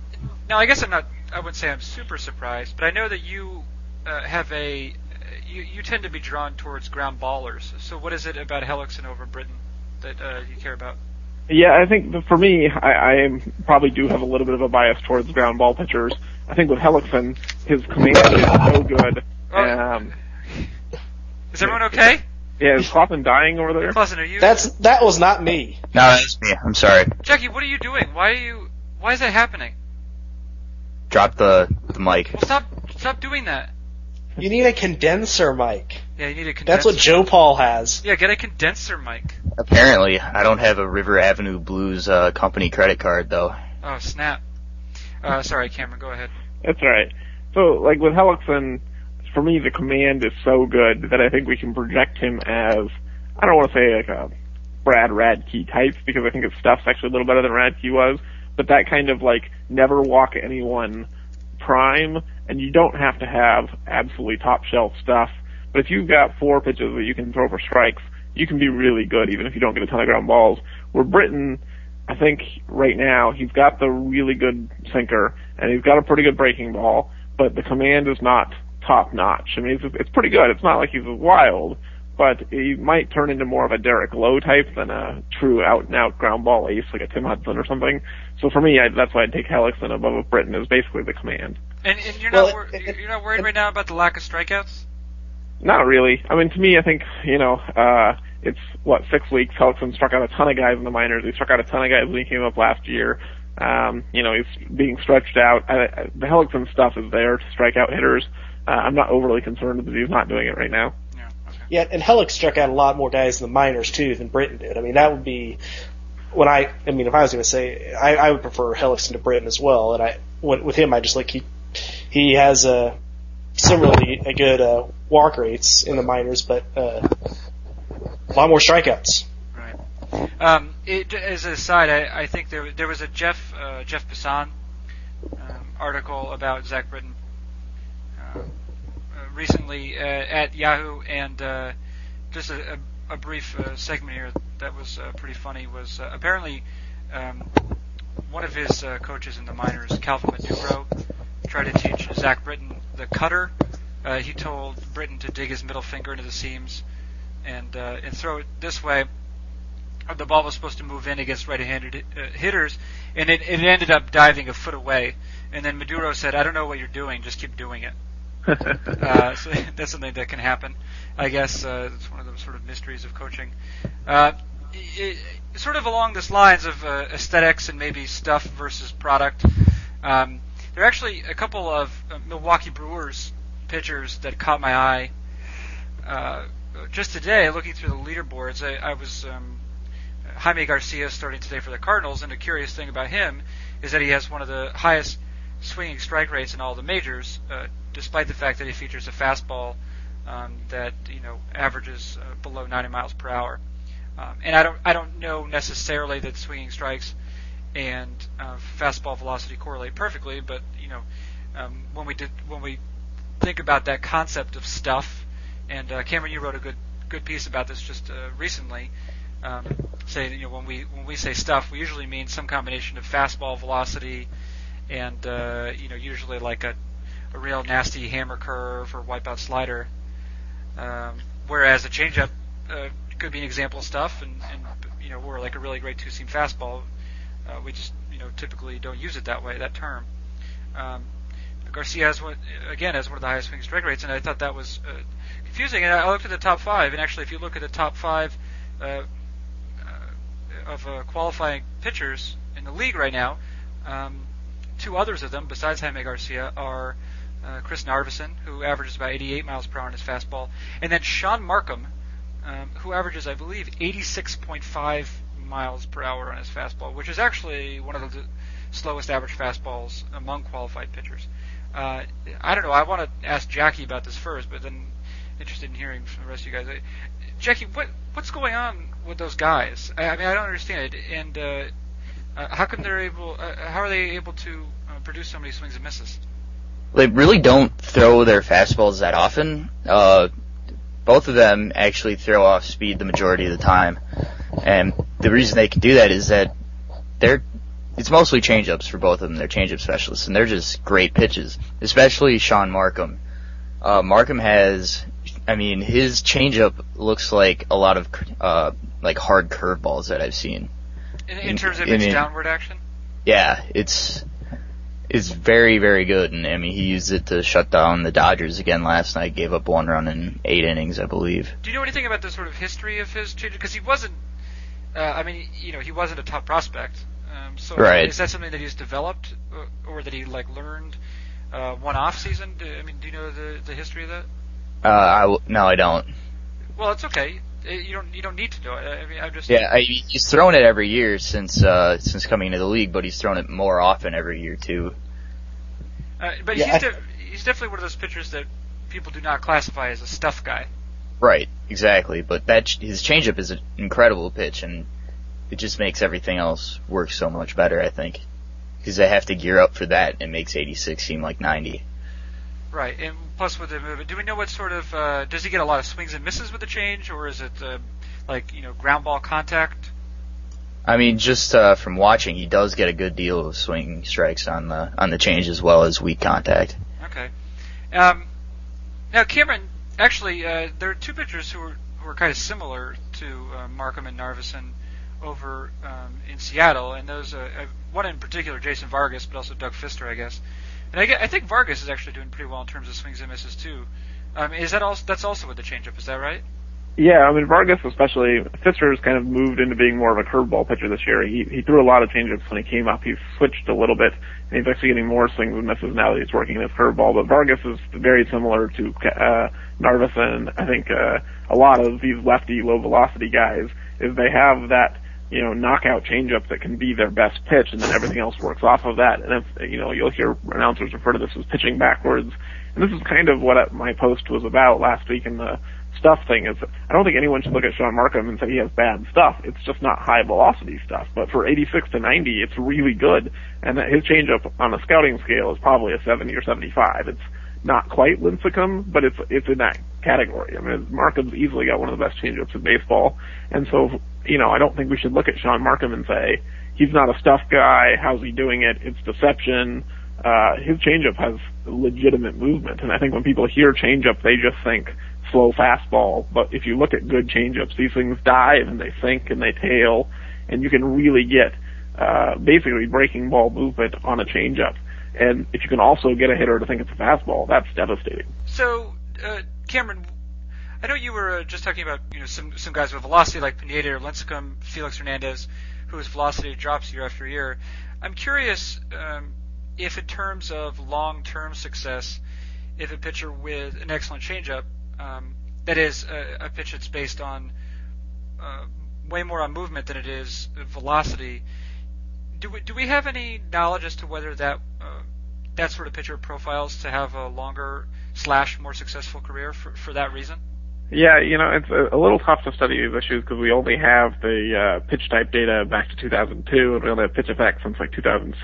[SPEAKER 1] now I guess I'm not. I wouldn't say I'm super surprised, but I know that you uh, have a. You, you tend to be drawn towards ground ballers. So what is it about Hellickson over Britton that uh, you care about?
[SPEAKER 4] Yeah, I think for me, I, I probably do have a little bit of a bias towards ground ball pitchers. I think with Hellickson, his command is so good.
[SPEAKER 1] Oh.
[SPEAKER 4] Um,
[SPEAKER 1] Is everyone okay?
[SPEAKER 4] yeah, is Coffin dying over there?
[SPEAKER 1] Klaassen, are you?
[SPEAKER 2] That's that was not me.
[SPEAKER 3] No, that's me. I'm sorry.
[SPEAKER 1] Jackie, what are you doing? Why are you? Why is that happening?
[SPEAKER 3] Drop the the mic.
[SPEAKER 1] Well, stop! Stop doing that.
[SPEAKER 2] You need a condenser mic.
[SPEAKER 1] Yeah, you need a condenser.
[SPEAKER 2] That's what Joe Paul has.
[SPEAKER 1] Yeah, get a condenser mic.
[SPEAKER 3] Apparently, I don't have a River Avenue Blues uh, company credit card though.
[SPEAKER 1] Oh snap! Uh, sorry, Cameron, go ahead.
[SPEAKER 4] That's right. So, like with Hellickson, for me, the command is so good that I think we can project him as, I don't want to say like a Brad Radke type, because I think his stuff's actually a little better than Radke was, but that kind of like never walk anyone prime, and you don't have to have absolutely top shelf stuff, but if you've got four pitches that you can throw for strikes, you can be really good even if you don't get a ton of ground balls. Where Britton, I think right now he's got the really good sinker and he's got a pretty good breaking ball, but the command is not top notch. I mean, it's, it's pretty good. It's not like he's wild, but he might turn into more of a Derek Lowe type than a true out and out ground ball ace like a Tim Hudson or something. So for me, I, that's why I'd take Hellickson above a Britton is basically the command.
[SPEAKER 1] And, and you're
[SPEAKER 2] Well,
[SPEAKER 1] not wor-
[SPEAKER 2] it- it-
[SPEAKER 1] you're not worried right now about the lack of strikeouts.
[SPEAKER 4] Not really. I mean, to me, I think you know, uh, it's what six weeks. Hellickson struck out a ton of guys in the minors. He struck out a ton of guys when he came up last year. Um, you know, he's being stretched out. I, I, the Hellickson stuff is there to strike out hitters. Uh, I'm not overly concerned that he's not doing it right now.
[SPEAKER 1] Yeah.
[SPEAKER 2] And Hellick struck out a lot more guys in the minors too than Britton did. I mean, that would be when I. I mean, if I was going to say, I, I would prefer Hellickson to Britton as well. And I with him, I just like he he has a similarly a good uh, walk rates in the minors, but uh, a lot more strikeouts.
[SPEAKER 1] Right. Um, it, as a side, I, I think there there was a Jeff uh, Jeff Passan um, article about Zach Britton uh, recently uh, at Yahoo, and uh, just a, a, a brief uh, segment here that was pretty funny was apparently um, one of his coaches in the minors, Calvin Maduro, tried to teach Zach Britton the cutter. He told Britton to dig his middle finger into the seams and and throw it this way. The ball was supposed to move in against right-handed uh, hitters, and it, it ended up diving a foot away. And then Maduro said, "I don't know what you're doing. Just keep doing it." Uh, so that's something that can happen. I guess uh, it's one of those sort of mysteries of coaching. Uh, it, sort of along this lines of uh, aesthetics and maybe stuff versus product. Um, there are actually a couple of uh, Milwaukee Brewers pitchers that caught my eye. Uh, just today, looking through the leaderboards, I, I was um, Jaime Garcia starting today for the Cardinals, and a curious thing about him is that he has one of the highest swinging strike rates in all the majors, uh, despite the fact that he features a fastball um, that you know averages uh, below 90 miles per hour. Um, and I don't I don't know necessarily that swinging strikes and uh, fastball velocity correlate perfectly, but you know um, when we did when we think about that concept of stuff, and uh, Cameron, you wrote a good good piece about this just uh, recently. Um, say you know when we when we say stuff, we usually mean some combination of fastball velocity and uh, you know usually like a a real nasty hammer curve or wipeout slider. Um, whereas a changeup uh, could be an example of stuff, and, and you know, or like a really great two-seam fastball. Uh, we just you know typically don't use it that way, that term. Um, Garcia has one again has one of the highest swing strike rates, and I thought that was uh, confusing. And I looked at the top five, and actually, if you look at the top five uh, uh, of uh, qualifying pitchers in the league right now, um, two others of them besides Jaime Garcia are uh, Chris Narveson, who averages about 88 miles per hour on his fastball, and then Shaun Marcum, um, who averages, I believe, 86.5 miles per hour on his fastball, which is actually one of the slowest average fastballs among qualified pitchers. Uh, I don't know. I want to ask Jackie about this first, but then interested in hearing from the rest of you guys. Uh, Jackie, what what's going on with those guys? I, I mean, I don't understand it. And uh, uh, how come they're able? Uh, how are they able to uh, produce so many swings and misses?
[SPEAKER 3] They really don't throw their fastballs that often. Uh, both of them actually throw off speed the majority of the time, and the reason they can do that is that they're it's mostly changeups for both of them. They're changeup specialists, and they're just great pitches. Especially Shaun Marcum. Uh, Marcum has, I mean, his changeup looks like a lot of uh, like hard curveballs that I've seen.
[SPEAKER 1] In, in terms of
[SPEAKER 3] in-
[SPEAKER 1] its
[SPEAKER 3] in-
[SPEAKER 1] downward action?
[SPEAKER 3] Yeah, it's it's very very good, and I mean he used it to shut down the Dodgers again last night. Gave up one run in eight innings, I believe.
[SPEAKER 1] Do you know anything about the sort of history of his change? Because he wasn't. Uh, I mean, you know, he wasn't a top prospect. Um, so
[SPEAKER 3] Right.
[SPEAKER 1] is that something that he's developed, or, or that he like learned uh, one off season? Do, I mean, do you know the the history of that?
[SPEAKER 3] Uh, I w- no, I don't.
[SPEAKER 1] Well, it's okay. Uh, You don't you don't need to know it. I mean, I'm just
[SPEAKER 3] Yeah, I, he's thrown it every year since uh since coming into the league, but he's thrown it more often every year too.
[SPEAKER 1] Uh, but
[SPEAKER 2] Yeah,
[SPEAKER 1] he's
[SPEAKER 2] I-
[SPEAKER 1] de- he's definitely one of those pitchers that people do not classify as a stuff guy.
[SPEAKER 3] Right, exactly. But that ch- his changeup is an incredible pitch, and it just makes everything else work so much better. I think because they have to gear up for that. It makes 86 seem like 90.
[SPEAKER 1] Right, and plus with the movement, do we know what sort of uh, does he get a lot of swings and misses with the change, or is it uh, like you know ground ball contact?
[SPEAKER 3] I mean, just uh, from watching, he does get a good deal of swing strikes on the on the change as well as weak contact.
[SPEAKER 1] Okay. Um, now, Cameron, actually, uh, there are two pitchers who are who are kind of similar to uh, Marcum and Narveson over um, in Seattle, and those uh, uh, one in particular, Jason Vargas, but also Doug Fister, I guess. And I, get, I think Vargas is actually doing pretty well in terms of swings and misses too. Um, is that also that's also with the changeup? Is that right?
[SPEAKER 4] Yeah, I mean Vargas especially. Fister's kind of moved into being more of a curveball pitcher this year. He he threw a lot of changeups when he came up. He's switched a little bit, and he's actually getting more swings and misses now that he's working his curveball. But Vargas is very similar to uh, and I think uh, a lot of these lefty low velocity guys is they have that you know knockout changeup that can be their best pitch, and then everything else works off of that. And if you know you'll hear announcers refer to this as pitching backwards. And this is kind of what my post was about last week in the stuff thing is I don't think anyone should look at Shaun Marcum and say he has bad stuff. It's just not high velocity stuff. But for 86 to 90, it's really good. And his changeup on a scouting scale is probably a 70 or 75. It's not quite Lincecum, but it's it's in that category. I mean, Marcum's easily got one of the best changeups in baseball. And so, you know, I don't think we should look at Shaun Marcum and say he's not a stuff guy. How's he doing it? It's deception. Uh, his changeup has legitimate movement, and I think when people hear changeup, they just think slow fastball. But if you look at good changeups, these things dive and they sink and they tail, and you can really get uh, basically breaking ball movement on a changeup. And if you can also get a hitter to think it's a fastball, that's devastating.
[SPEAKER 1] So, uh, Cameron, I know you were uh, just talking about you know some some guys with velocity like Pineda or Lincecum, Felix Hernandez, whose velocity drops year after year. I'm curious um, if, in terms of long-term success, if a pitcher with an excellent changeup um, that is a, a, pitch that's based on uh, way more on movement than it is velocity. Do we do we have any knowledge as to whether that uh, that sort of pitcher profiles to have a longer slash more successful career for for that reason?
[SPEAKER 4] Yeah, you know, it's a, a little tough to study these issues because we only have the uh, pitch type data back to 2002, and we only have PITCHf/x since like 2007.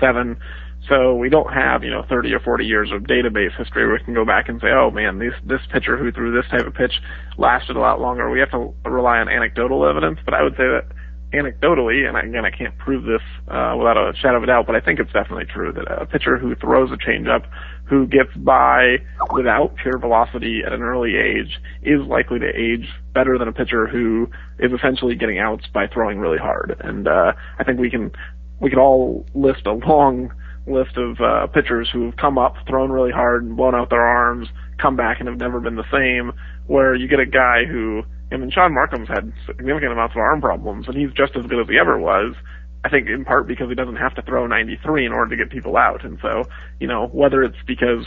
[SPEAKER 4] So we don't have, you know, 30 or 40 years of database history where we can go back and say, oh man, this, this pitcher who threw this type of pitch lasted a lot longer. We have to rely on anecdotal evidence, but I would say that anecdotally, and again, I can't prove this uh, without a shadow of a doubt, but I think it's definitely true that a pitcher who throws a changeup, who gets by without pure velocity at an early age, is likely to age better than a pitcher who is essentially getting outs by throwing really hard. And uh, I think we can we can all list a long list of uh, pitchers who've come up, thrown really hard, and blown out their arms, come back and have never been the same. Where you get a guy who, I mean, Shaun Marcum's had significant amounts of arm problems, and he's just as good as he ever was. I think in part because he doesn't have to throw 93 in order to get people out, and so you know whether it's because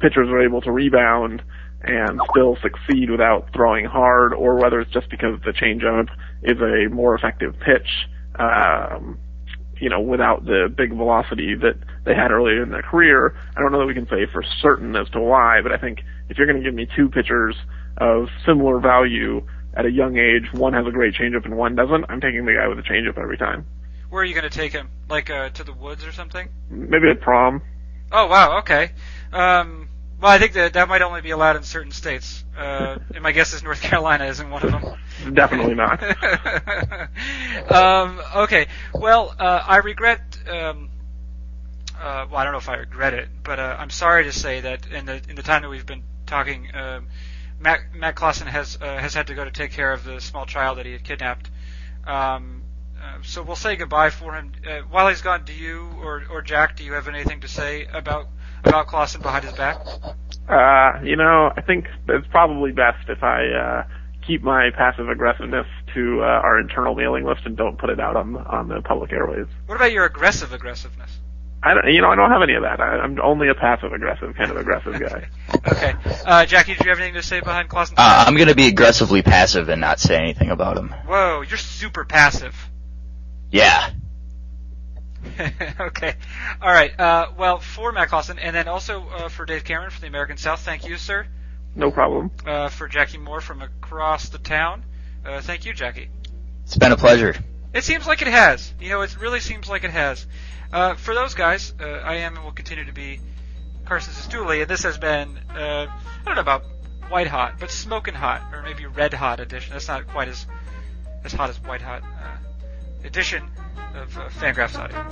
[SPEAKER 4] pitchers are able to rebound and still succeed without throwing hard, or whether it's just because the changeup is a more effective pitch. Um, you know, without the big velocity that they had earlier in their career. I don't know that we can say for certain as to why, but I think if you're going to give me two pitchers of similar value at a young age, one has a great changeup and one doesn't, I'm taking the guy with a changeup every time.
[SPEAKER 1] Where are you going to take him? Like uh, to the woods or something?
[SPEAKER 4] Maybe at prom.
[SPEAKER 1] Oh wow, okay. Um, well, I think that that might only be allowed in certain states. Uh, and my guess is North Carolina isn't one of them.
[SPEAKER 4] Definitely not.
[SPEAKER 1] um, okay. Well, uh, I regret. Um, uh, well, I don't know if I regret it, but uh, I'm sorry to say that in the in the time that we've been talking, uh, Matt, Matt Klaassen has uh, has had to go to take care of the small child that he had kidnapped. Um, uh, so we'll say goodbye for him. Uh, while he's gone, do you or or Jack, do you have anything to say about about Klaassen behind his back?
[SPEAKER 4] Uh, you know, I think it's probably best if I uh, keep my passive aggressiveness to uh, our internal mailing list and don't put it out on on the public airways.
[SPEAKER 1] What about your aggressive aggressiveness?
[SPEAKER 4] I don't, you know, I don't have any of that. I, I'm only a passive aggressive kind of aggressive guy.
[SPEAKER 1] okay, uh, Jackie, do you have anything to say behind Klaassen?
[SPEAKER 3] Uh, I'm gonna be aggressively passive and not say anything about him.
[SPEAKER 1] Whoa, you're super passive.
[SPEAKER 3] Yeah.
[SPEAKER 1] okay. All right. Uh, well, for Matt Klaassen, and then also uh, for Dave Cameron from the American South, thank you, sir.
[SPEAKER 4] No problem.
[SPEAKER 1] Uh, for Jackie Moore from across the town, uh, thank you, Jackie.
[SPEAKER 3] It's been a pleasure.
[SPEAKER 1] It seems like it has. You know, it really seems like it has. Uh, for those guys, uh, I am and will continue to be Carson Cistulli, and this has been, uh, I don't know about white hot, but smoking hot, or maybe red hot edition. That's not quite as as hot as white hot edition of uh, Fangraphs Audio.